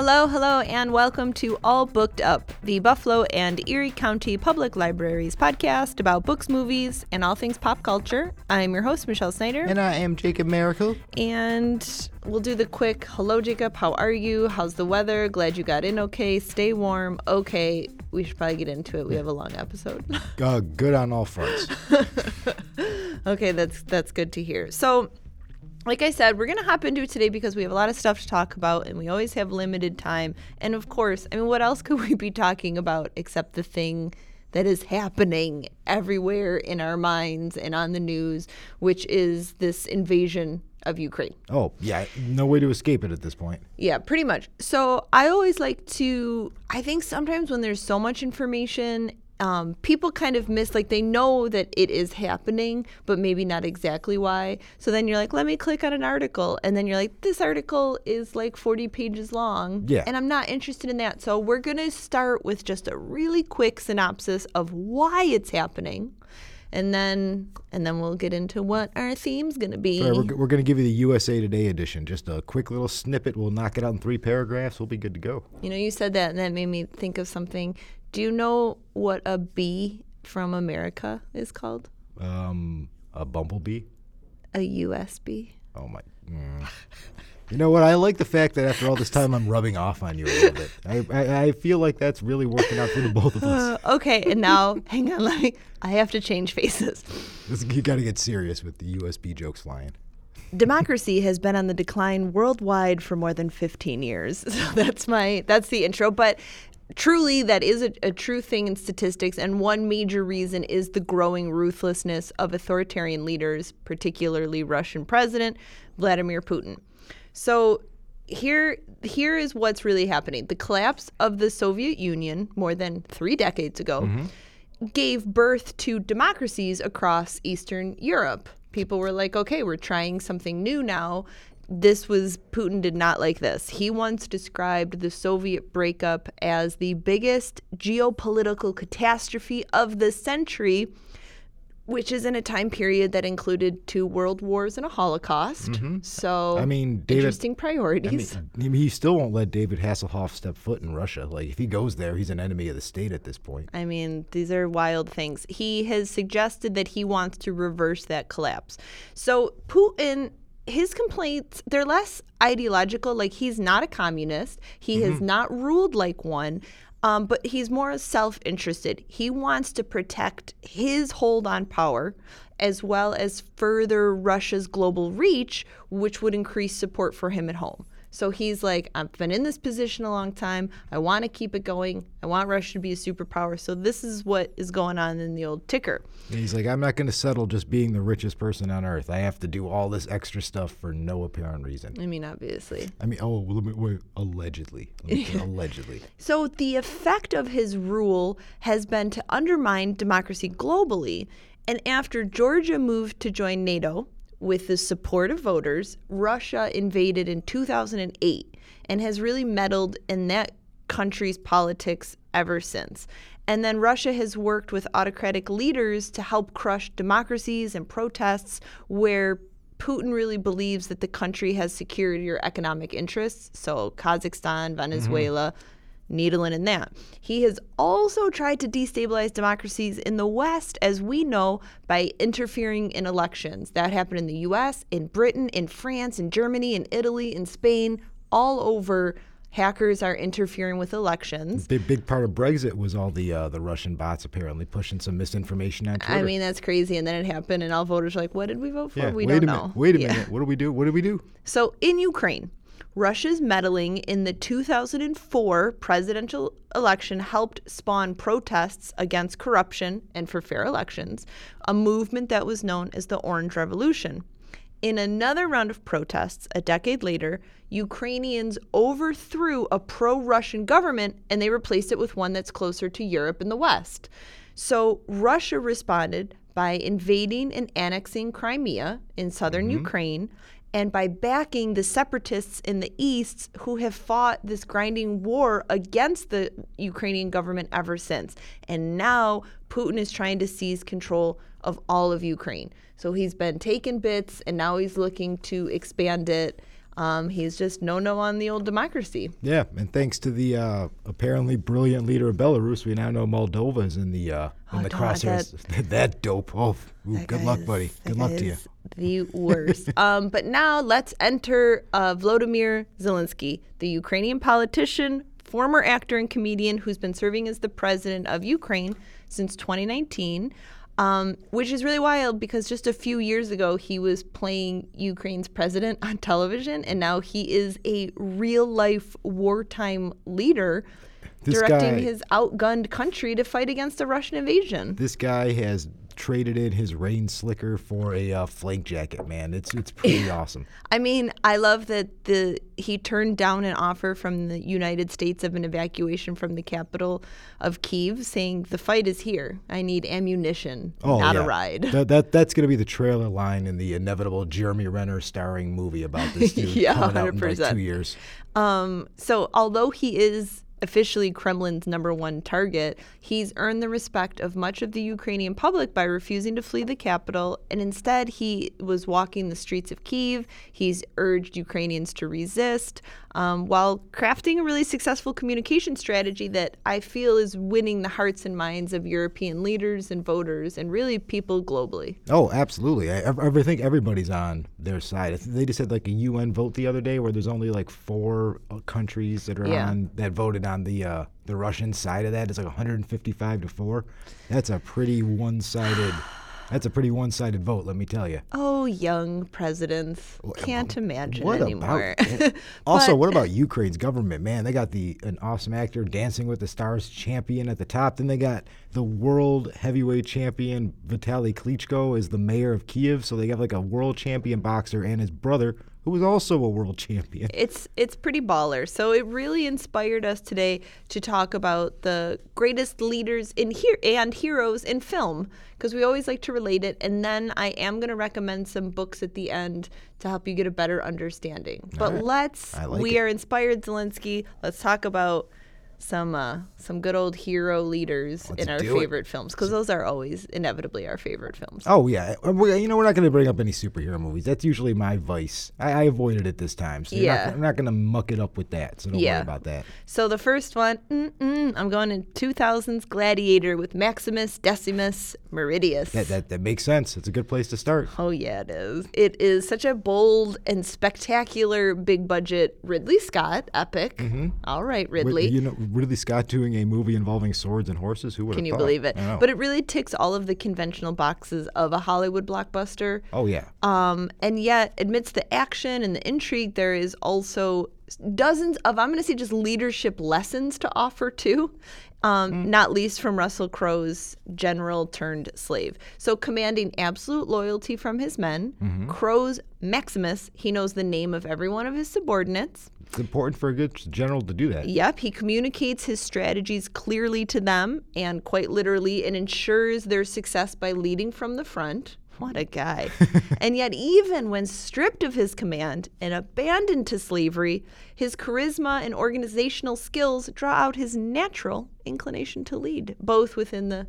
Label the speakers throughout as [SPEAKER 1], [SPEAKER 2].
[SPEAKER 1] Hello, hello, and welcome to All Booked Up, the Buffalo and Erie County Public Libraries podcast about books, movies, and all things pop culture. I'm your host, Michelle Snyder.
[SPEAKER 2] And I am Jacob Miracle.
[SPEAKER 1] And we'll do the quick hello, Jacob. How are you? How's the weather? Glad you got in okay. Stay warm. Okay. We should probably get into it. We have a long episode.
[SPEAKER 2] Uh, good on all fronts.
[SPEAKER 1] okay, that's that's good to hear. So like I said, we're going to hop into it today because we have a lot of stuff to talk about and we always have limited time. And of course, I mean, what else could we be talking about except the thing that is happening everywhere in our minds and on the news, which is this invasion of Ukraine?
[SPEAKER 2] Oh, yeah. No way to escape it at this point.
[SPEAKER 1] Yeah, pretty much. So I always like to, I think sometimes when there's so much information um, people kind of miss like they know that it is happening but maybe not exactly why so then you're like let me click on an article and then you're like this article is like 40 pages long
[SPEAKER 2] yeah
[SPEAKER 1] and i'm not interested in that so we're going to start with just a really quick synopsis of why it's happening and then and then we'll get into what our theme's going to be.
[SPEAKER 2] Right, we're, we're going to give you the USA Today edition. Just a quick little snippet. We'll knock it out in three paragraphs. We'll be good to go.
[SPEAKER 1] You know, you said that, and that made me think of something. Do you know what a bee from America is called?
[SPEAKER 2] Um, a bumblebee.
[SPEAKER 1] A USB.
[SPEAKER 2] Oh my. Mm. You know what? I like the fact that after all this time, I'm rubbing off on you a little bit. I, I, I feel like that's really working out for the both of us.
[SPEAKER 1] Uh, okay, and now, hang on, let me, I have to change faces.
[SPEAKER 2] You got to get serious with the USB jokes flying.
[SPEAKER 1] Democracy has been on the decline worldwide for more than 15 years. So that's my that's the intro. But truly that is a, a, true thing in statistics and one major reason is the growing ruthlessness of authoritarian leaders particularly russian president vladimir putin. So here here is what's really happening. The collapse of the soviet union more than three decades ago mm-hmm. gave birth to democracies across eastern europe. People were like okay we're trying something new now this was Putin did not like this. He once described the Soviet breakup as the biggest geopolitical catastrophe of the century, which is in a time period that included two world wars and a Holocaust. Mm-hmm. So,
[SPEAKER 2] I mean, David,
[SPEAKER 1] interesting priorities.
[SPEAKER 2] I mean, he still won't let David Hasselhoff step foot in Russia. Like, if he goes there, he's an enemy of the state at this point.
[SPEAKER 1] I mean, these are wild things. He has suggested that he wants to reverse that collapse. So, Putin his complaints they're less ideological like he's not a communist he mm-hmm. has not ruled like one um, but he's more self-interested he wants to protect his hold on power as well as further russia's global reach which would increase support for him at home so he's like, I've been in this position a long time. I want to keep it going. I want Russia to be a superpower. So this is what is going on in the old ticker.
[SPEAKER 2] And he's like, I'm not going to settle just being the richest person on earth. I have to do all this extra stuff for no apparent reason.
[SPEAKER 1] I mean, obviously.
[SPEAKER 2] I mean, oh, wait, wait, allegedly. allegedly.
[SPEAKER 1] So the effect of his rule has been to undermine democracy globally. And after Georgia moved to join NATO, with the support of voters, Russia invaded in 2008 and has really meddled in that country's politics ever since. And then Russia has worked with autocratic leaders to help crush democracies and protests where Putin really believes that the country has security or economic interests. So, Kazakhstan, Venezuela, mm-hmm needling in that. He has also tried to destabilize democracies in the West, as we know, by interfering in elections. That happened in the US, in Britain, in France, in Germany, in Italy, in Spain, all over. Hackers are interfering with elections.
[SPEAKER 2] Big big part of Brexit was all the uh, the Russian bots apparently pushing some misinformation on Twitter.
[SPEAKER 1] I mean that's crazy, and then it happened, and all voters are like, "What did we vote for?
[SPEAKER 2] Yeah,
[SPEAKER 1] we
[SPEAKER 2] don't
[SPEAKER 1] know."
[SPEAKER 2] Wait a yeah. minute. What do we do? What do we do?
[SPEAKER 1] So in Ukraine, Russia's meddling in the 2004 presidential election helped spawn protests against corruption and for fair elections, a movement that was known as the Orange Revolution. In another round of protests a decade later, Ukrainians overthrew a pro Russian government and they replaced it with one that's closer to Europe and the West. So Russia responded by invading and annexing Crimea in southern mm-hmm. Ukraine and by backing the separatists in the east who have fought this grinding war against the Ukrainian government ever since. And now Putin is trying to seize control of all of Ukraine. So he's been taking bits and now he's looking to expand it. Um, he's just no no on the old democracy.
[SPEAKER 2] Yeah, and thanks to the uh, apparently brilliant leader of Belarus, we now know Moldova is in the uh, in
[SPEAKER 1] Oh,
[SPEAKER 2] the crosshairs. That, dope. Oh, ooh,
[SPEAKER 1] That
[SPEAKER 2] good luck, buddy. Good luck to you.
[SPEAKER 1] The worst. um, but now let's enter uh, Volodymyr Zelensky, the Ukrainian politician, former actor and comedian who's been serving as the president of Ukraine since 2019. Um, which is really wild because just a few years ago he was playing Ukraine's president on television, and now he is a real life wartime leader
[SPEAKER 2] This
[SPEAKER 1] directing
[SPEAKER 2] guy-
[SPEAKER 1] his outgunned country to fight against a Russian invasion.
[SPEAKER 2] This guy has traded in his rain slicker for a uh, flak jacket, man. It's it's pretty awesome.
[SPEAKER 1] I mean, I love that the he turned down an offer from the United States of an evacuation from the capital of Kiev, saying the fight is here. I need ammunition, not a
[SPEAKER 2] Oh,
[SPEAKER 1] ride.
[SPEAKER 2] That, that that's gonna be the trailer line in the inevitable Jeremy Renner starring movie about this dude
[SPEAKER 1] Yeah,
[SPEAKER 2] coming out in like
[SPEAKER 1] 100%.
[SPEAKER 2] two years.
[SPEAKER 1] Um, so although he is officially Kremlin's number one target, he's earned the respect of much of the Ukrainian public by refusing to flee the capital, and instead he was walking the streets of Kiev. He's urged Ukrainians to resist, um, while crafting a really successful communication strategy that I feel is winning the hearts and minds of European leaders and voters, and really people globally.
[SPEAKER 2] Oh, absolutely. I, I I think everybody's on their side. They just had like a UN vote the other day where there's only like four uh, countries that are
[SPEAKER 1] Yeah.
[SPEAKER 2] on that voted on the uh, the Russian side of that. It's like 155 to four. That's a pretty one-sided. That's a pretty one-sided vote. Let me tell you.
[SPEAKER 1] Oh, young presidents. Can't imagine
[SPEAKER 2] What
[SPEAKER 1] anymore.
[SPEAKER 2] about? also, what about Ukraine's government? Man, they got the an awesome actor, Dancing with the Stars champion at the top. Then they got the world heavyweight champion Vitaly Klitschko is the mayor of Kiev. So they have like a world champion boxer and his brother, who was also a world champion.
[SPEAKER 1] it's it's pretty baller. So it really inspired us today to talk about the greatest leaders in here and heroes in film because we always like to relate it. And then I am going to recommend some books at the end to help you get a better understanding. But let's
[SPEAKER 2] like
[SPEAKER 1] we
[SPEAKER 2] it.
[SPEAKER 1] are inspired Zelensky. Let's talk about some uh, some good old hero leaders in our
[SPEAKER 2] do it.
[SPEAKER 1] favorite films because those are always inevitably our favorite films.
[SPEAKER 2] Oh yeah, Uh, we- you know we're not going to bring up any superhero movies. That's usually my vice. I, I avoided it this time, so
[SPEAKER 1] Yeah.
[SPEAKER 2] not, I'm not going to muck it up with that. So don't
[SPEAKER 1] Yeah.
[SPEAKER 2] worry about that.
[SPEAKER 1] So the first one, I'm going in 2000s Gladiator with Maximus Decimus Meridius.
[SPEAKER 2] That, that that makes sense. It's a good place to start.
[SPEAKER 1] Oh yeah, it is. It is such a bold and spectacular, big budget Ridley Scott epic. All right,
[SPEAKER 2] Rid-
[SPEAKER 1] Ridley.
[SPEAKER 2] You know, Ridley Scott doing a movie involving swords and horses. Who would
[SPEAKER 1] Can you
[SPEAKER 2] thought?
[SPEAKER 1] believe it? But it really ticks all of the conventional boxes of a Hollywood blockbuster.
[SPEAKER 2] oh yeah,
[SPEAKER 1] Um, and yet, amidst the action and the intrigue, there is also dozens of, I'm going to say, just leadership lessons to offer too. Um, Not least from Russell Crowe's general turned slave. So, commanding absolute loyalty from his men, Crowe's Maximus, he knows the name of every one of his subordinates.
[SPEAKER 2] It's important for a good general to do that.
[SPEAKER 1] Yep, he communicates his strategies clearly to them and quite literally and ensures their success by leading from the front. What a guy. and yet, even when stripped of his command and abandoned to slavery, his charisma and organizational skills draw out his natural inclination to lead, both within the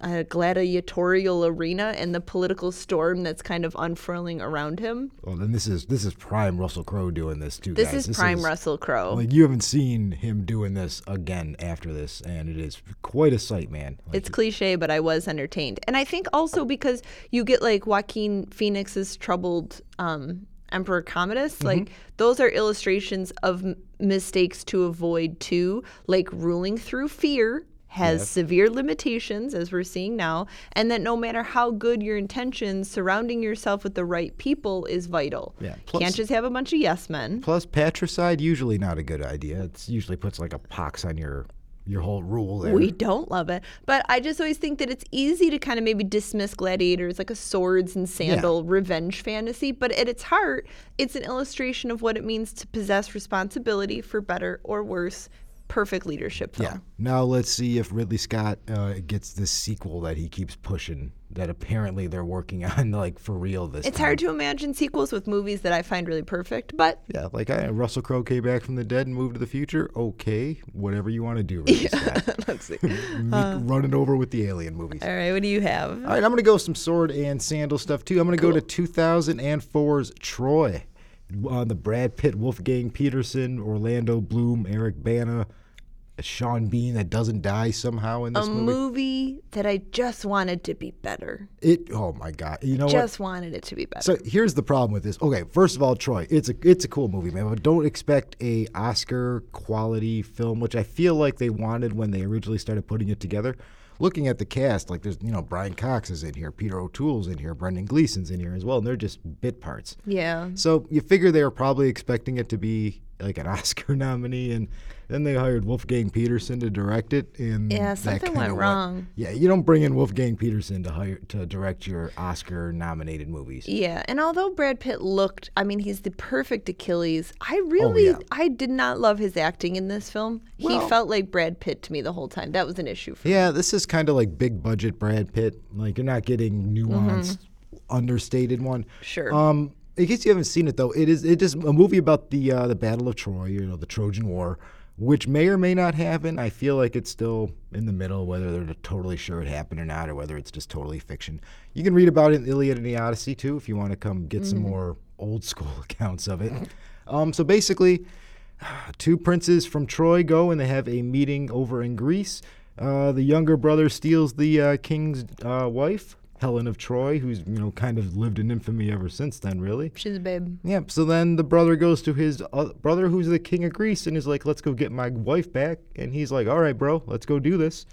[SPEAKER 1] uh, gladiatorial arena and the political storm that's kind of unfurling around him.
[SPEAKER 2] Well, then this is this is prime Russell Crowe doing this too.
[SPEAKER 1] This
[SPEAKER 2] guys.
[SPEAKER 1] is prime Russell Crowe.
[SPEAKER 2] Like you haven't seen him doing this again after this, and it is quite a sight, man. Like,
[SPEAKER 1] It's cliche, but I was entertained. And I think also because you get like Joaquin Phoenix's troubled um, Emperor Commodus,
[SPEAKER 2] Mm-hmm.
[SPEAKER 1] like those are illustrations of m- mistakes to avoid too, like ruling through fear has severe limitations as we're seeing now and that no matter how good your intentions surrounding yourself with the right people is vital
[SPEAKER 2] Yeah, plus-
[SPEAKER 1] can't just have a bunch of yes men
[SPEAKER 2] Plus, patricide usually not a good idea. It usually puts like a pox on your your whole rule there.
[SPEAKER 1] We don't love it. But I just always think that it's easy to kind of maybe dismiss gladiators like a swords and sandal revenge fantasy. But at its heart, it's an illustration of what it means to possess responsibility for better or worse perfect leadership film.
[SPEAKER 2] yeah. Now let's see if Ridley Scott uh, gets this sequel that he keeps pushing. That apparently they're working on, like for real this
[SPEAKER 1] It's
[SPEAKER 2] time.
[SPEAKER 1] hard to imagine sequels with movies that I find really perfect, but
[SPEAKER 2] Yeah, like I, Russell Crowe came back from the dead and moved to the future. Okay, whatever you want to do, Ridley Scott.
[SPEAKER 1] let's see.
[SPEAKER 2] Make- Run it over with the alien movies.
[SPEAKER 1] All right, what do you have?
[SPEAKER 2] All right, I'm going to go some sword and sandal stuff too. I'm going to go to 2004's Troy. Uh, the Brad Pitt, Wolfgang Petersen, Orlando Bloom, Eric Bana, Sean Bean that doesn't die somehow in this
[SPEAKER 1] a
[SPEAKER 2] movie.
[SPEAKER 1] movie that I just wanted to be better.
[SPEAKER 2] It. Oh my God! You know what?
[SPEAKER 1] Just wanted it to be better.
[SPEAKER 2] So here's the problem with this. Okay, first of all, Troy, it's a it's a cool movie, man. But don't expect a Oscar quality film, which I feel like they wanted when they originally started putting it together. Looking at the cast, like there's you know Brian Cox is in here, Peter O'Toole's in here, Brendan Gleeson's in here as well, and they're just bit parts.
[SPEAKER 1] yeah.
[SPEAKER 2] So you figure they were probably expecting it to be like an Oscar nominee, and then they hired Wolfgang Petersen to direct it. And
[SPEAKER 1] Yeah, something went wrong.
[SPEAKER 2] Yeah, you don't bring in Wolfgang Petersen to hire to direct your Oscar-nominated movies.
[SPEAKER 1] Yeah, and although Brad Pitt looked, I mean, he's the perfect Achilles. I really,
[SPEAKER 2] Oh, yeah.
[SPEAKER 1] I did not love his acting in this film.
[SPEAKER 2] Well-
[SPEAKER 1] he felt like Brad Pitt to me the whole time. That was an issue for me.
[SPEAKER 2] Yeah, this is kind of like big budget Brad Pitt. Like you're not getting nuanced, understated one.
[SPEAKER 1] Mm-hmm. Sure.
[SPEAKER 2] Um, in case you haven't seen it though, it is it is a movie about the uh, the Battle of Troy, you know, the Trojan War, which may or may not happen. I feel like it's still in the middle, whether they're totally sure it happened or not, or whether it's just totally fiction. You can read about it in the Iliad and the Odyssey too, if you want to come get some more old school accounts of it. Um, so basically, two princes from Troy go and they have a meeting over in Greece. Uh, the younger brother steals the uh, king's uh, wife, Helen of Troy, who's you know kind of lived in infamy ever since then, really.
[SPEAKER 1] She's a babe.
[SPEAKER 2] Yep. So then the brother goes to his uh, brother, who's the king of Greece, and is like, "Let's go get my wife back." And he's like, "All right, bro, let's go do this."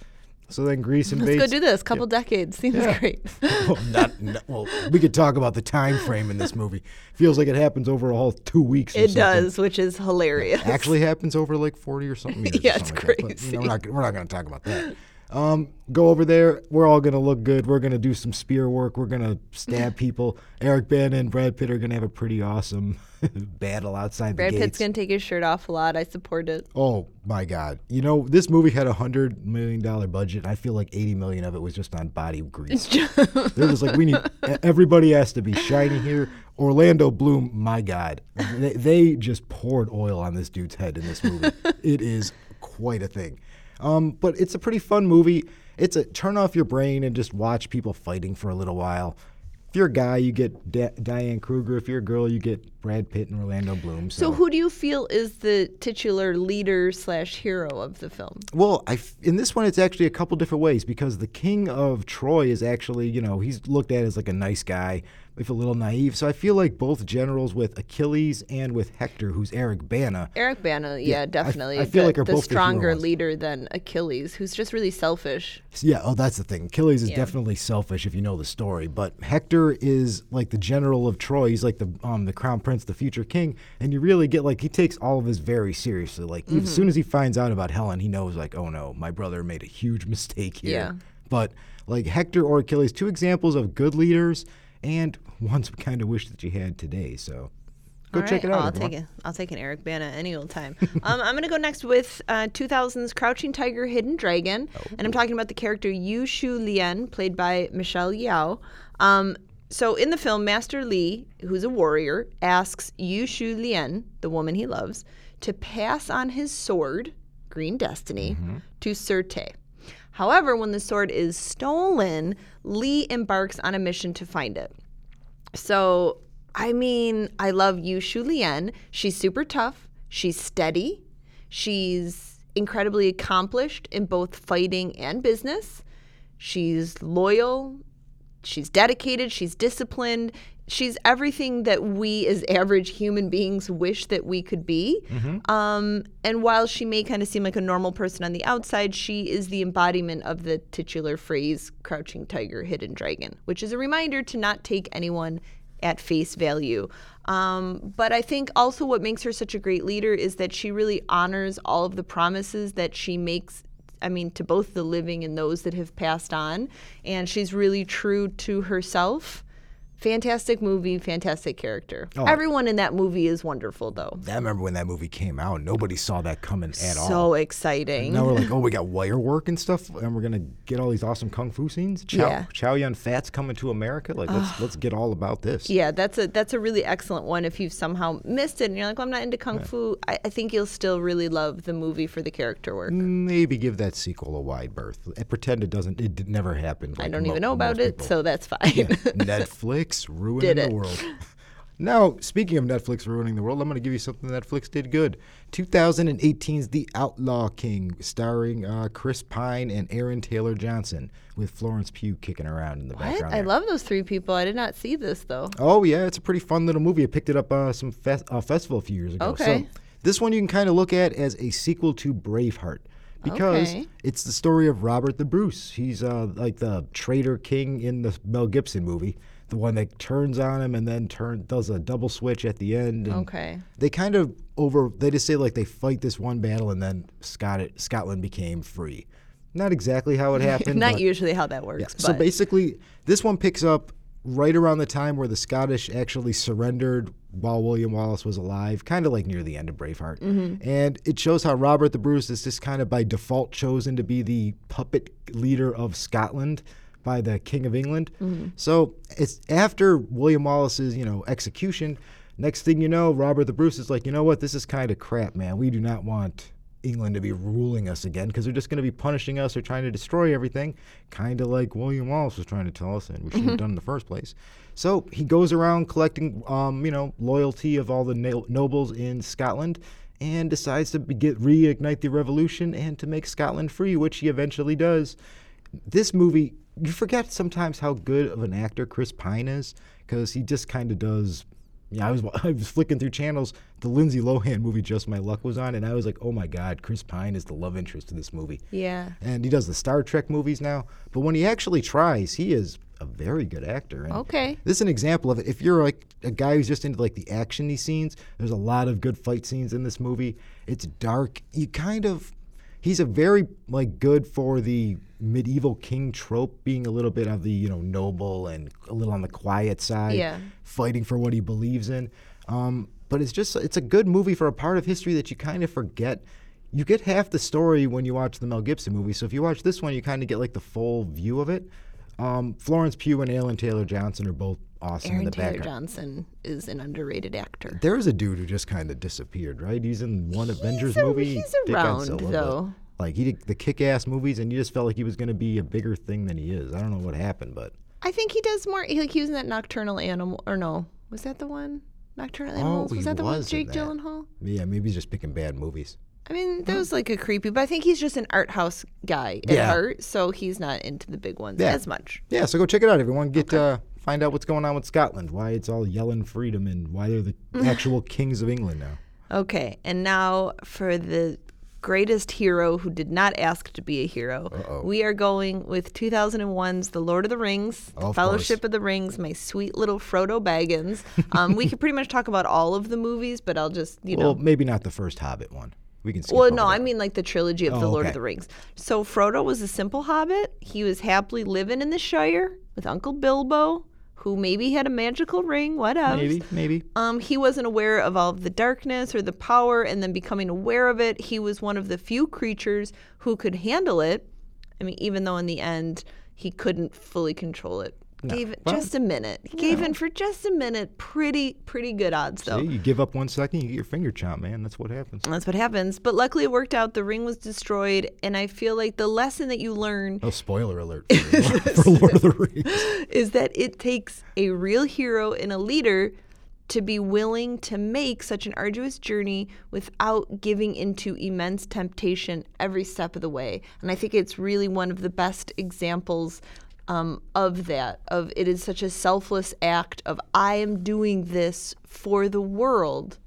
[SPEAKER 2] So then Greece invades.
[SPEAKER 1] Let's go do this. Couple decades seems great.
[SPEAKER 2] well, not, not- well, we could talk about the time frame in this movie. Feels like it happens over a whole two weeks. Or
[SPEAKER 1] it
[SPEAKER 2] something.
[SPEAKER 1] does, which is hilarious.
[SPEAKER 2] Actually, happens over like forty or something. Years or
[SPEAKER 1] Yeah, it's
[SPEAKER 2] something like that. But, you know,
[SPEAKER 1] crazy.
[SPEAKER 2] we're not we're not going to talk about that. Um, go over there. We're all going to look good. We're going to do some spear work. We're going to stab people. Eric Bana and Brad Pitt are going to have a pretty awesome battle outside
[SPEAKER 1] Brad
[SPEAKER 2] the
[SPEAKER 1] Pitt's gonna take his shirt off a lot. I support it.
[SPEAKER 2] Oh my God! You know this movie had a hundred million dollar budget. I feel like eighty million of it was just on body grease. They're just like we need everybody has to be shiny here. Orlando Bloom, my God, they, they just poured oil on this dude's head in this movie. it is quite a thing. Um, but it's a pretty fun movie. It's a turn off your brain and just watch people fighting for a little while. If you're a guy, you get Da- Diane Kruger. If you're a girl, you get Brad Pitt and Orlando Bloom.
[SPEAKER 1] So, who do you feel is the titular leader slash hero of the film?
[SPEAKER 2] Well, I f in this one, it's actually a couple different ways because the king of Troy is actually, you know, he's looked at as like a nice guy, if a little naive. So I feel like both generals with Achilles and with Hector, who's Eric Bana.
[SPEAKER 1] Eric Bana, yeah, definitely.
[SPEAKER 2] I feel
[SPEAKER 1] the,
[SPEAKER 2] like are
[SPEAKER 1] the
[SPEAKER 2] both
[SPEAKER 1] stronger
[SPEAKER 2] heroes.
[SPEAKER 1] leader than Achilles, who's just really selfish.
[SPEAKER 2] Yeah, oh, that's the thing. Achilles is definitely selfish if you know the story, but Hector is like the general of Troy. He's like the um the crown prince, the future king, and you really get like he takes all of this very seriously. Like
[SPEAKER 1] Mm-hmm.
[SPEAKER 2] as soon as he finds out about Helen, he knows like, oh no, my brother made a huge mistake here.
[SPEAKER 1] Yeah.
[SPEAKER 2] But like Hector or Achilles, two examples of good leaders, and one's we kind of wish that you had today. So go
[SPEAKER 1] All
[SPEAKER 2] check
[SPEAKER 1] right,
[SPEAKER 2] it out.
[SPEAKER 1] I'll
[SPEAKER 2] everyone.
[SPEAKER 1] take it. I'll take an Eric Bana any old time. um, I'm gonna go next with uh, 2000's Crouching Tiger, Hidden Dragon, and I'm talking about the character Yu Shu Lien, played by Michelle Yeoh. Um, so in the film, Master Li, who's a warrior, asks Yu Shu Lien, the woman he loves, to pass on his sword, Green Destiny, to Sir Te. However, when the sword is stolen, Li embarks on a mission to find it. So, I mean, I love Yu Shu Lien. She's super tough. She's steady. She's incredibly accomplished in both fighting and business. She's loyal. She's dedicated. She's disciplined. She's everything that we as average human beings wish that we could be. Um, and while she may kind of seem like a normal person on the outside, she is the embodiment of the titular phrase crouching tiger, hidden dragon, which is a reminder to not take anyone at face value. Um, but I think also what makes her such a great leader is that she really honors all of the promises that she makes I mean, to both the living and those that have passed on. And she's really true to herself. Fantastic movie, fantastic character.
[SPEAKER 2] Oh.
[SPEAKER 1] Everyone in that movie is wonderful, though.
[SPEAKER 2] I remember when that movie came out. Nobody saw that coming at all.
[SPEAKER 1] So exciting.
[SPEAKER 2] Now we're like, oh, we got wire work and stuff, and we're gonna get all these awesome kung fu scenes. Chow,
[SPEAKER 1] Yeah.
[SPEAKER 2] Chow Yun Fat's coming to America. Like, let's let's get all about this.
[SPEAKER 1] Yeah, that's a that's a really excellent one. If you've somehow missed it and you're like, well, I'm not into kung fu, I, I think you'll still really love the movie for the character work.
[SPEAKER 2] Maybe give that sequel a wide berth. And pretend it doesn't. It never happened.
[SPEAKER 1] I don't
[SPEAKER 2] mo-
[SPEAKER 1] even know about it,
[SPEAKER 2] people.
[SPEAKER 1] so that's fine.
[SPEAKER 2] Netflix ruining
[SPEAKER 1] Did
[SPEAKER 2] the
[SPEAKER 1] it.
[SPEAKER 2] world. Now, speaking of Netflix ruining the world, I'm going to give you something Netflix did good. 2018's The Outlaw King, starring uh, Chris Pine and Aaron Taylor Johnson, with Florence Pugh kicking around in the
[SPEAKER 1] What?
[SPEAKER 2] background.
[SPEAKER 1] I
[SPEAKER 2] there.
[SPEAKER 1] love those three people. I did not see this though.
[SPEAKER 2] Oh yeah, it's a pretty fun little movie. I picked it up uh, some fe- uh, festival a few years ago.
[SPEAKER 1] Okay.
[SPEAKER 2] So this one you can kind of look at as a sequel to Braveheart because
[SPEAKER 1] Okay.
[SPEAKER 2] it's the story of Robert the Bruce. He's uh, like the traitor king in the Mel Gibson movie, the one that turns on him and then turn does a double switch at the end.
[SPEAKER 1] Okay.
[SPEAKER 2] They kind of over. They just say like they fight this one battle and then Scott Scotland became free. Not exactly how it happened.
[SPEAKER 1] Not
[SPEAKER 2] but-
[SPEAKER 1] usually how that works.
[SPEAKER 2] so
[SPEAKER 1] but
[SPEAKER 2] basically, this one picks up right around the time where the Scottish actually surrendered while William Wallace was alive, kind of like near the end of Braveheart.
[SPEAKER 1] Mm-hmm.
[SPEAKER 2] And it shows how Robert the Bruce is just kind of by default chosen to be the puppet leader of Scotland by the King of England.
[SPEAKER 1] Mm-hmm.
[SPEAKER 2] So it's after William Wallace's, you know, execution. Next thing you know, Robert the Bruce is like, you know what, this is kind of crap, man. We do not want England to be ruling us again because they're just going to be punishing us or trying to destroy everything, kind of like William Wallace was trying to tell us, and we shouldn't have done in the first place. So he goes around collecting, um, you know, loyalty of all the no- nobles in Scotland, and decides to get reignite the revolution and to make Scotland free, which he eventually does. This movie, you forget sometimes how good of an actor Chris Pine is because he just kind of does yeah, I was I was flicking through channels. The Lindsay Lohan movie Just My Luck was on, and I was like, oh my god, Chris Pine is the love interest in this movie.
[SPEAKER 1] yeah.
[SPEAKER 2] And he does the Star Trek movies now. But when he actually tries, he is a very good actor. And
[SPEAKER 1] Okay.
[SPEAKER 2] This is an example of it. If you're like a guy who's just into like the actiony scenes, there's a lot of good fight scenes in this movie. It's dark. You kind of he's a very like good for the medieval king trope being a little bit of the, you know, noble and a little on the quiet side,
[SPEAKER 1] Yeah.
[SPEAKER 2] fighting for what he believes in. Um, but it's just it's a good movie for a part of history that you kind of forget. You get half the story when you watch the Mel Gibson movie. So if you watch this one, you kind of get like the full view of it. Um, Florence Pugh and Alan Taylor Johnson are both awesome in
[SPEAKER 1] Aaron
[SPEAKER 2] the
[SPEAKER 1] Taylor
[SPEAKER 2] background.
[SPEAKER 1] Johnson is an underrated actor.
[SPEAKER 2] There is a dude who just kind of disappeared, right? He's in one Avengers
[SPEAKER 1] a-
[SPEAKER 2] movie.
[SPEAKER 1] he's
[SPEAKER 2] Dick
[SPEAKER 1] around, though.
[SPEAKER 2] Like he did the kick-ass movies, and you just felt like he was going to be a bigger thing than he is. I don't know what happened, but
[SPEAKER 1] I think he does more. Like he was in that Nocturnal Animal, or no? Was that the one? Nocturnal Animals.
[SPEAKER 2] Oh,
[SPEAKER 1] was that the one
[SPEAKER 2] was
[SPEAKER 1] with Jake. Gyllenhaal?
[SPEAKER 2] yeah, maybe he's just picking bad movies.
[SPEAKER 1] I mean, that was like a creepy, but I think he's just an art house guy at
[SPEAKER 2] Yeah.
[SPEAKER 1] heart, so he's not into the big ones
[SPEAKER 2] Yeah.
[SPEAKER 1] as much.
[SPEAKER 2] Yeah, so go check it out, everyone. Get uh, find out what's going on with Scotland, why it's all yelling freedom, and why they're the actual kings of England now.
[SPEAKER 1] Okay, and now for the greatest hero who did not ask to be a hero, we are going with 2001's The Lord of the Rings, The
[SPEAKER 2] Of
[SPEAKER 1] Fellowship
[SPEAKER 2] course.
[SPEAKER 1] of the Rings, my sweet little Frodo Baggins. Um, we could pretty much talk about all of the movies, but I'll just, you know.
[SPEAKER 2] Well, maybe not the first Hobbit one. We can.
[SPEAKER 1] Well, no,
[SPEAKER 2] that
[SPEAKER 1] I mean like the trilogy of the
[SPEAKER 2] Oh,
[SPEAKER 1] Lord
[SPEAKER 2] okay.
[SPEAKER 1] of the Rings. So Frodo was a simple hobbit. He was happily living in the Shire with Uncle Bilbo, who maybe had a magical ring, whatever.
[SPEAKER 2] maybe, maybe.
[SPEAKER 1] Um, he wasn't aware of all of the darkness or the power, and then becoming aware of it, he was one of the few creatures who could handle it. I mean, even though in the end he couldn't fully control it. Gave it
[SPEAKER 2] Well,
[SPEAKER 1] just a minute. He gave in for just a minute. Pretty, pretty good odds though.
[SPEAKER 2] See, you give up one second, you get your finger chomped, man. That's what happens.
[SPEAKER 1] That's what happens. But luckily it worked out. The ring was destroyed, and I feel like the lesson that you learn
[SPEAKER 2] Oh, spoiler alert for, for Lord of the Rings.
[SPEAKER 1] is that it takes a real hero and a leader to be willing to make such an arduous journey without giving into immense temptation every step of the way. And I think it's really one of the best examples um, of that. Of it is such a selfless act of I am doing this for the world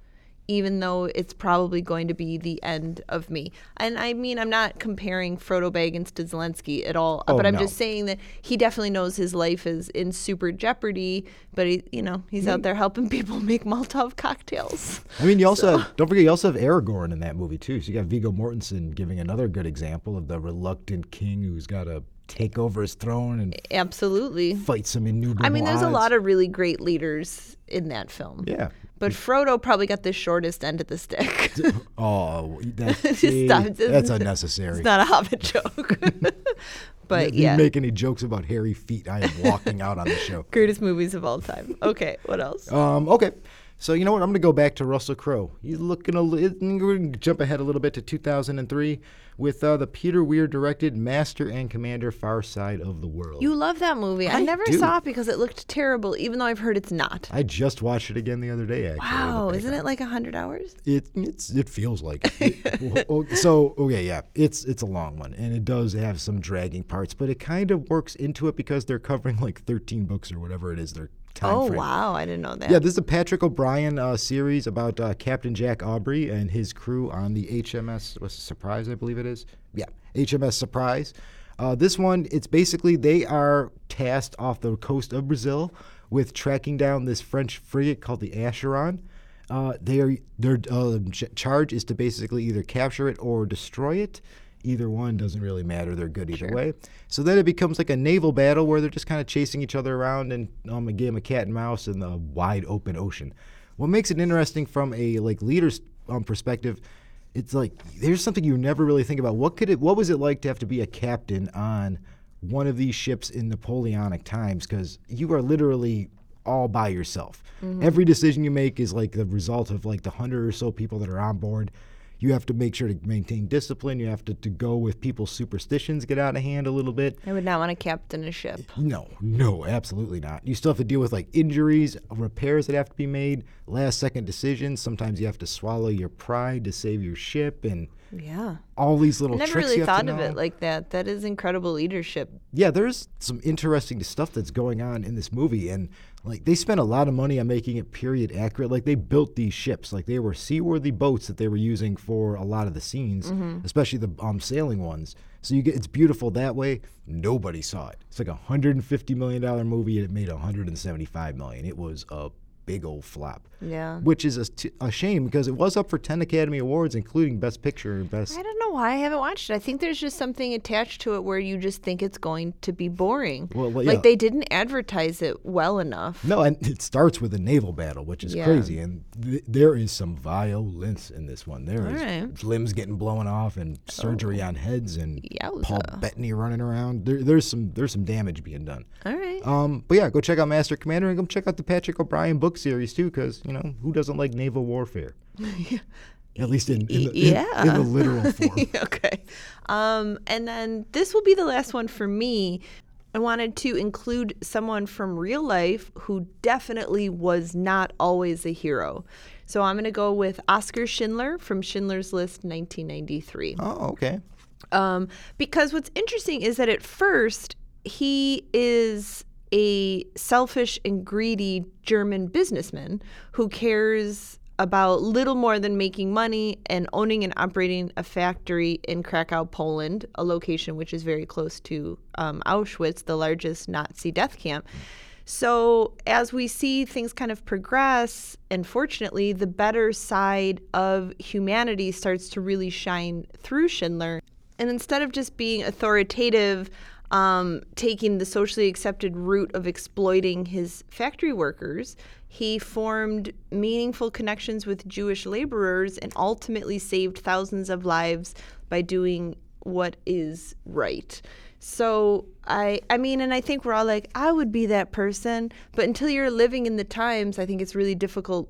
[SPEAKER 1] even though it's probably going to be the end of me. And I mean, I'm not comparing Frodo Baggins to Zelensky at all,
[SPEAKER 2] Oh,
[SPEAKER 1] but I'm
[SPEAKER 2] no.
[SPEAKER 1] just saying that he definitely knows his life is in super jeopardy, but he, you know, he's out there helping people make Molotov cocktails.
[SPEAKER 2] I mean, you also have, don't forget you also have Aragorn in that movie too. So you got Viggo Mortensen giving another good example of the reluctant king who's got to take over his throne and
[SPEAKER 1] Absolutely.
[SPEAKER 2] fight some new.
[SPEAKER 1] I mean, there's a lot of really great leaders in that film.
[SPEAKER 2] yeah.
[SPEAKER 1] But Frodo probably got the shortest end of the stick.
[SPEAKER 2] Oh, that's,
[SPEAKER 1] Stop.
[SPEAKER 2] that's unnecessary.
[SPEAKER 1] it's not a Hobbit joke. but
[SPEAKER 2] If you
[SPEAKER 1] yeah.
[SPEAKER 2] make any jokes about hairy feet, I am walking out on the show.
[SPEAKER 1] Greatest movies of all time. Okay, what else?
[SPEAKER 2] Um, okay. So you know what? I'm gonna go back to Russell Crowe. He's looking a little. Jump ahead a little bit to 2003 with uh, the Peter Weir directed Master and Commander: Far Side of the World.
[SPEAKER 1] You love that movie. I,
[SPEAKER 2] I
[SPEAKER 1] never
[SPEAKER 2] do.
[SPEAKER 1] saw it because it looked terrible, even though I've heard it's not.
[SPEAKER 2] I just watched it again the other day. Actually.
[SPEAKER 1] Wow, isn't it like 100 hours?
[SPEAKER 2] It it's it feels like it. So okay yeah it's it's a long one and it does have some dragging parts but it kind of works into it because they're covering like 13 books or whatever it is their time
[SPEAKER 1] Oh,
[SPEAKER 2] frame.
[SPEAKER 1] wow. I didn't know that.
[SPEAKER 2] Yeah, this is a Patrick O'Brian uh, series about uh, Captain Jack Aubrey and his crew on the HMS it, Surprise, I believe it is. Yeah, HMS Surprise. Uh, this one, it's basically they are tasked off the coast of Brazil with tracking down this French frigate called the Acheron. Uh, they are their uh, ch- charge is to basically either capture it or destroy it. Either one doesn't really matter; they're good either way. So then it becomes like a naval battle where they're just kind of chasing each other around and um, a game of cat and mouse in the wide open ocean. What makes it interesting from a like leader's um, perspective, it's like there's something you never really think about. What could it? What was it like to have to be a captain on one of these ships in Napoleonic times? Because you are literally all by yourself. Every decision you make is like the result of like the hundred or so people that are on board. You have to make sure to maintain discipline. You have to, to go with people's superstitions get out of hand a little bit.
[SPEAKER 1] I would not want to captain a ship.
[SPEAKER 2] No, no, absolutely not. You still have to deal with like injuries, repairs that have to be made, last second decisions. Sometimes you have to swallow your pride to save your ship and
[SPEAKER 1] Yeah.
[SPEAKER 2] all these little
[SPEAKER 1] I never really thought of it like that. That is incredible leadership.
[SPEAKER 2] yeah, there's some interesting stuff that's going on in this movie, and like they spent a lot of money on making it period accurate. Like they built these ships, like they were seaworthy boats that they were using for a lot of the scenes, especially the um, sailing ones. So you get it's beautiful that way. Nobody saw it. It's like a hundred and fifty million dollar movie, and it made a hundred and seventy five million. It was a big old flop.
[SPEAKER 1] Yeah.
[SPEAKER 2] Which is a, t- a shame because it was up for 10 Academy Awards, including Best Picture and Best
[SPEAKER 1] I don't know why I haven't watched it. I think there's just something attached to it where you just think it's going to be boring.
[SPEAKER 2] Well, yeah.
[SPEAKER 1] Like they didn't advertise it well enough.
[SPEAKER 2] No, and it starts with a naval battle, which is
[SPEAKER 1] Yeah.
[SPEAKER 2] crazy. And th- there is some violence in this one. There is
[SPEAKER 1] Alright.
[SPEAKER 2] limbs getting blown off and surgery on heads and
[SPEAKER 1] Yowza.
[SPEAKER 2] Paul Bettany running around. There, there's some there's some damage being done.
[SPEAKER 1] All right.
[SPEAKER 2] Um, but yeah, go check out Master Commander and go check out the Patrick O'Brian book series too, because you know who doesn't like naval warfare? At least in, in, the, in- in the literal form.
[SPEAKER 1] okay. Um, and then this will be the last one for me. I wanted to include someone from real life who definitely was not always a hero. So I'm going to go with Oskar Schindler from Schindler's List 1993.
[SPEAKER 2] Oh, okay.
[SPEAKER 1] Um, because what's interesting is that at first he is a selfish and greedy German businessman who cares about little more than making money and owning and operating a factory in Krakow, Poland, a location which is very close to um, Auschwitz, the largest Nazi death camp. So, as we see things kind of progress, and fortunately, the better side of humanity starts to really shine through Schindler. And instead of just being authoritative, um, taking the socially accepted route of exploiting his factory workers, he formed meaningful connections with Jewish laborers and ultimately saved thousands of lives by doing what is right. So I I mean and I think we're all like I would be that person, but until you're living in the times, I think it's really difficult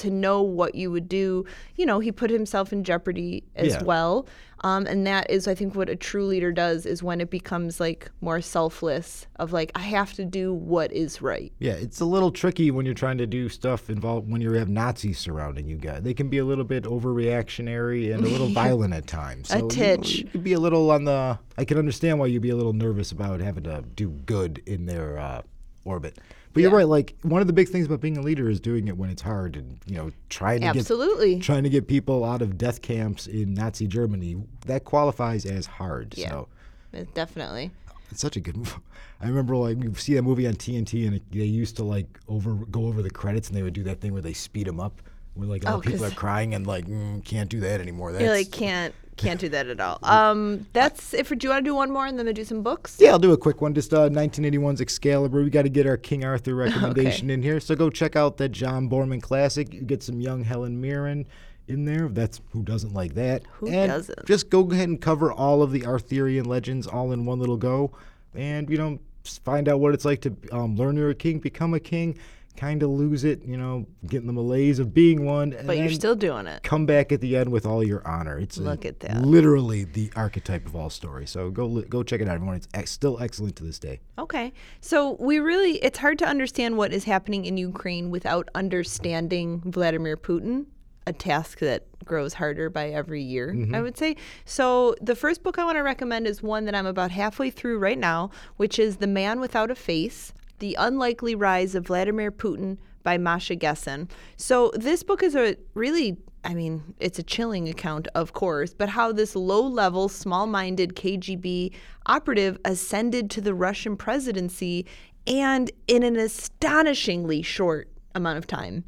[SPEAKER 1] to know what you would do. You know, he put himself in jeopardy as
[SPEAKER 2] Yeah.
[SPEAKER 1] well. Um, and that is, I think, what a true leader does is when it becomes like more selfless of like, I have to do what is right.
[SPEAKER 2] Yeah, it's a little tricky when you're trying to do stuff involved when you have Nazis surrounding you guys. They can be a little bit overreactionary and a little violent at times.
[SPEAKER 1] A
[SPEAKER 2] So you-
[SPEAKER 1] titch.
[SPEAKER 2] You, could be a little on the. I can understand why you'd be a little nervous about having to do good in their uh, orbit. But you're right. Like one of the big things about being a leader is doing it when it's hard and you know trying to
[SPEAKER 1] Absolutely.
[SPEAKER 2] get trying to get people out of death camps in Nazi Germany. That qualifies as hard.
[SPEAKER 1] Yeah.
[SPEAKER 2] So.
[SPEAKER 1] Definitely.
[SPEAKER 2] It's such a good movie. I remember like you see that movie on TNT and it, they used to like over go over the credits and they would do that thing where they speed them up where like
[SPEAKER 1] Oh,
[SPEAKER 2] people are crying and like mm, can't do that anymore. That's,
[SPEAKER 1] You like can't can't do that at all. Um, that's it for. Do you want to do one more and then we do some books?
[SPEAKER 2] yeah, I'll do a quick one. Just uh, 1981's Excalibur. We got to get our King Arthur recommendation in here. So go check out that John Boorman classic. You get some young Helen Mirren in there. That's who doesn't like that.
[SPEAKER 1] Who
[SPEAKER 2] and
[SPEAKER 1] doesn't?
[SPEAKER 2] Just go ahead and cover all of the Arthurian legends all in one little go, and you know find out what it's like to um, learn you're a king, become a king. Kind of lose it, you know, getting the malaise of being one. and
[SPEAKER 1] But you're still doing it.
[SPEAKER 2] come back at the end with all your honor. It's a-
[SPEAKER 1] Look at that.
[SPEAKER 2] literally the archetype of all stories. So go go check it out, everyone. It's ex- still excellent to this day.
[SPEAKER 1] Okay. So we really, it's hard to understand what is happening in Ukraine without understanding Vladimir Putin, a task that grows harder by every year, mm-hmm. I would say. So the first book I want to recommend is one that I'm about halfway through right now, which is The Man Without a Face The Unlikely Rise of Vladimir Putin by Masha Gessen. So this book is a really I mean, it's a chilling account, of course, but how this low level, small minded KGB operative ascended to the Russian presidency and in an astonishingly short amount of time.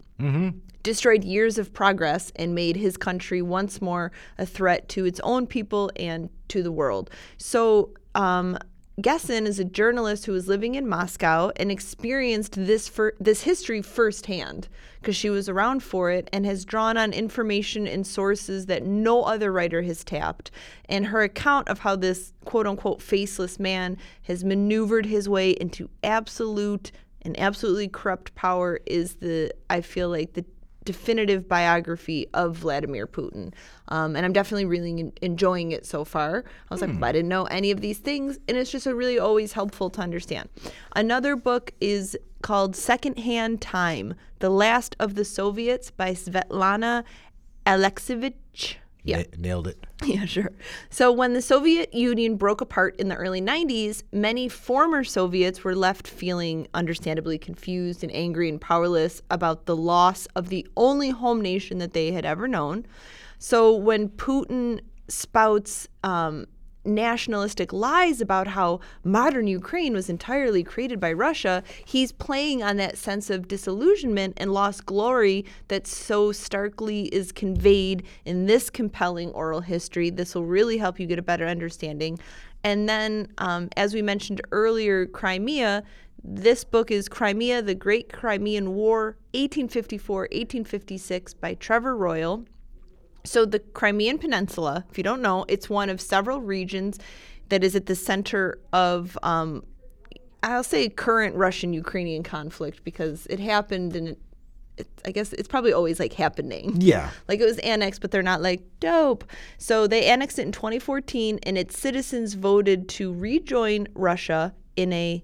[SPEAKER 1] Destroyed years of progress and made his country once more a threat to its own people and to the world. So, um, Gessen is a journalist who was living in Moscow and experienced this fir- this history firsthand because she was around for it and has drawn on information and sources that no other writer has tapped. And her account of how this quote unquote faceless man has maneuvered his way into absolute and absolutely corrupt power is the I feel like the definitive biography of Vladimir Putin. Um, and I'm definitely really en- enjoying it so far. I was like, I didn't know any of these things. And it's just a really always helpful to understand. Another book is called Secondhand Time The Last of the Soviets by Svetlana Alexievich. Yeah.
[SPEAKER 2] Na- nailed it.
[SPEAKER 1] Yeah, sure. So when the Soviet Union broke apart in the early 90s, many former Soviets were left feeling understandably confused and angry and powerless about the loss of the only home nation that they had ever known. So when Putin spouts um, nationalistic lies about how modern Ukraine was entirely created by Russia, he's playing on that sense of disillusionment and lost glory that so starkly is conveyed in this compelling oral history. This will really help you get a better understanding. And then, um, as we mentioned earlier, Crimea. This book is Crimea, the Great Crimean War, 1854 1856, by Trevor Royle. So, the Crimean Peninsula, if you don't know, it's one of several regions that is at the center of, um, I'll say, current Russian Ukrainian conflict because it happened and it, it, I guess it's probably always like happening.
[SPEAKER 2] Yeah.
[SPEAKER 1] Like it was annexed, but they're not like dope. So, they annexed it in 2014 and its citizens voted to rejoin Russia in a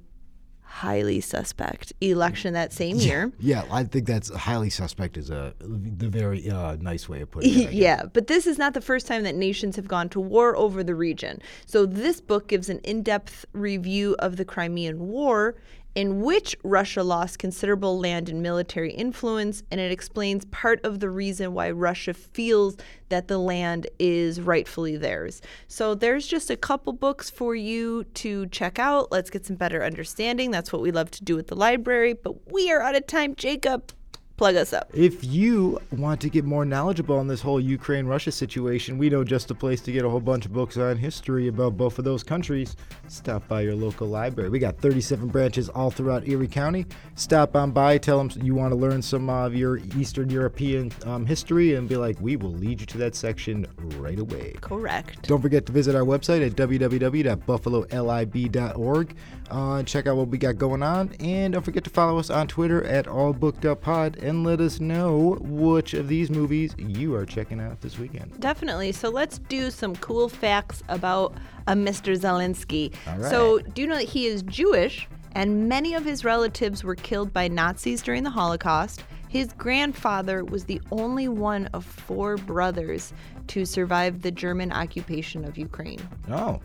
[SPEAKER 1] highly suspect election that same year.
[SPEAKER 2] Yeah, I think that's highly suspect is a the very uh, nice way of putting it.
[SPEAKER 1] Yeah, but this is not the first time that nations have gone to war over the region. So this book gives an in-depth review of the Crimean War in which Russia lost considerable land and military influence, and it explains part of the reason why Russia feels that the land is rightfully theirs. So there's just a couple books for you to check out. Let's get some better understanding. That's what we love to do at the library, but we are out of time, Jacob. Plug us up.
[SPEAKER 2] If you want to get more knowledgeable on this whole Ukraine Russia situation, we know just a place to get a whole bunch of books on history about both of those countries. Stop by your local library. We got 37 branches all throughout Erie County. Stop on by, tell them you want to learn some of your Eastern European um, history, and be like, we will lead you to that section right away.
[SPEAKER 1] Correct.
[SPEAKER 2] Don't forget to visit our website at www.buffalolib.org. Uh, check out what we got going on, and don't forget to follow us on Twitter at AllBookedUpPod, and let us know which of these movies you are checking out this weekend.
[SPEAKER 1] Definitely. So let's do some cool facts about uh, a Mr. Zelensky.
[SPEAKER 2] All right.
[SPEAKER 1] So, do you know that he is Jewish and many of his relatives were killed by Nazis during the Holocaust? His grandfather was the only one of four brothers to survive the German occupation of Ukraine.
[SPEAKER 2] Oh.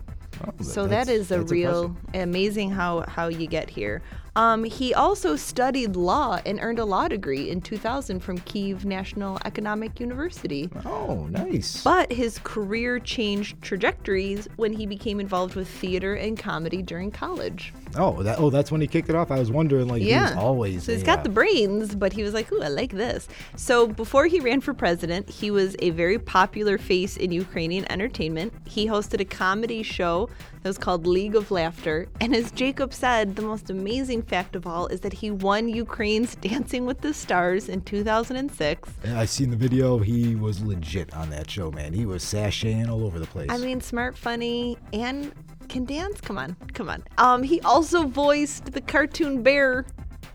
[SPEAKER 2] oh,
[SPEAKER 1] So
[SPEAKER 2] that's-
[SPEAKER 1] a real
[SPEAKER 2] impressive.
[SPEAKER 1] amazing how how you get here. Um, he also studied law and earned a law degree in 2000 from Kiev National Economic University.
[SPEAKER 2] Oh, nice.
[SPEAKER 1] But his career changed trajectories when he became involved with theater and comedy during college.
[SPEAKER 2] oh, that oh, that's when he kicked it off. I was wondering, like, he was
[SPEAKER 1] Yeah.
[SPEAKER 2] always.
[SPEAKER 1] So he's
[SPEAKER 2] a,
[SPEAKER 1] got
[SPEAKER 2] uh,
[SPEAKER 1] the brains, but he was like, ooh, I like this. So before he ran for president, he was a very popular face in Ukrainian entertainment. He hosted a comedy show that was called League of Laughter. And as Jacob said, the most amazing fact of all is that he won Ukraine's Dancing with the Stars in 2006.
[SPEAKER 2] And I seen the video. He was legit on that show, man. He was sashaying all over the place.
[SPEAKER 1] I mean, smart, funny, and can dance. Come on, come on. Um, he also voiced the cartoon bear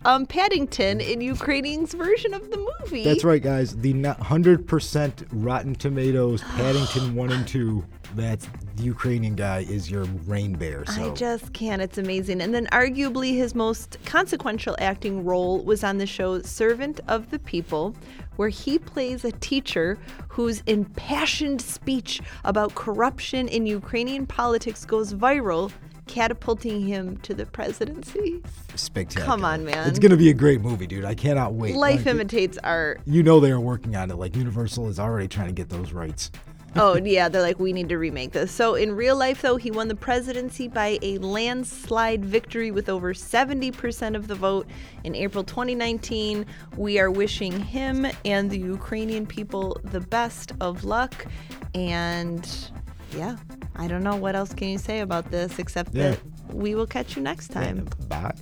[SPEAKER 1] um, Paddington in Ukrainian's version of the movie.
[SPEAKER 2] That's right, guys. The 100% Rotten Tomatoes Paddington 1 and 2. That's the Ukrainian guy is your rain bear. So
[SPEAKER 1] I just can't. It's amazing. And then, arguably, his most consequential acting role was on the show Servant of the People, where he plays a teacher whose impassioned speech about corruption in Ukrainian politics goes viral, catapulting him to the presidency.
[SPEAKER 2] spectacular.
[SPEAKER 1] Come on, man.
[SPEAKER 2] It's going to be a great movie, dude. I cannot wait.
[SPEAKER 1] Life
[SPEAKER 2] Like,
[SPEAKER 1] imitates art.
[SPEAKER 2] you know they are working on it. Like Universal is already trying to get those rights.
[SPEAKER 1] oh yeah, they're like, we need to remake this. So in real life, though, he won the presidency by a landslide victory with over 70% of the vote in April 2019. We are wishing him and the Ukrainian people the best of luck. And yeah, I don't know what else can you say about this except
[SPEAKER 2] Yeah.
[SPEAKER 1] that we will catch you next time.
[SPEAKER 2] Bye.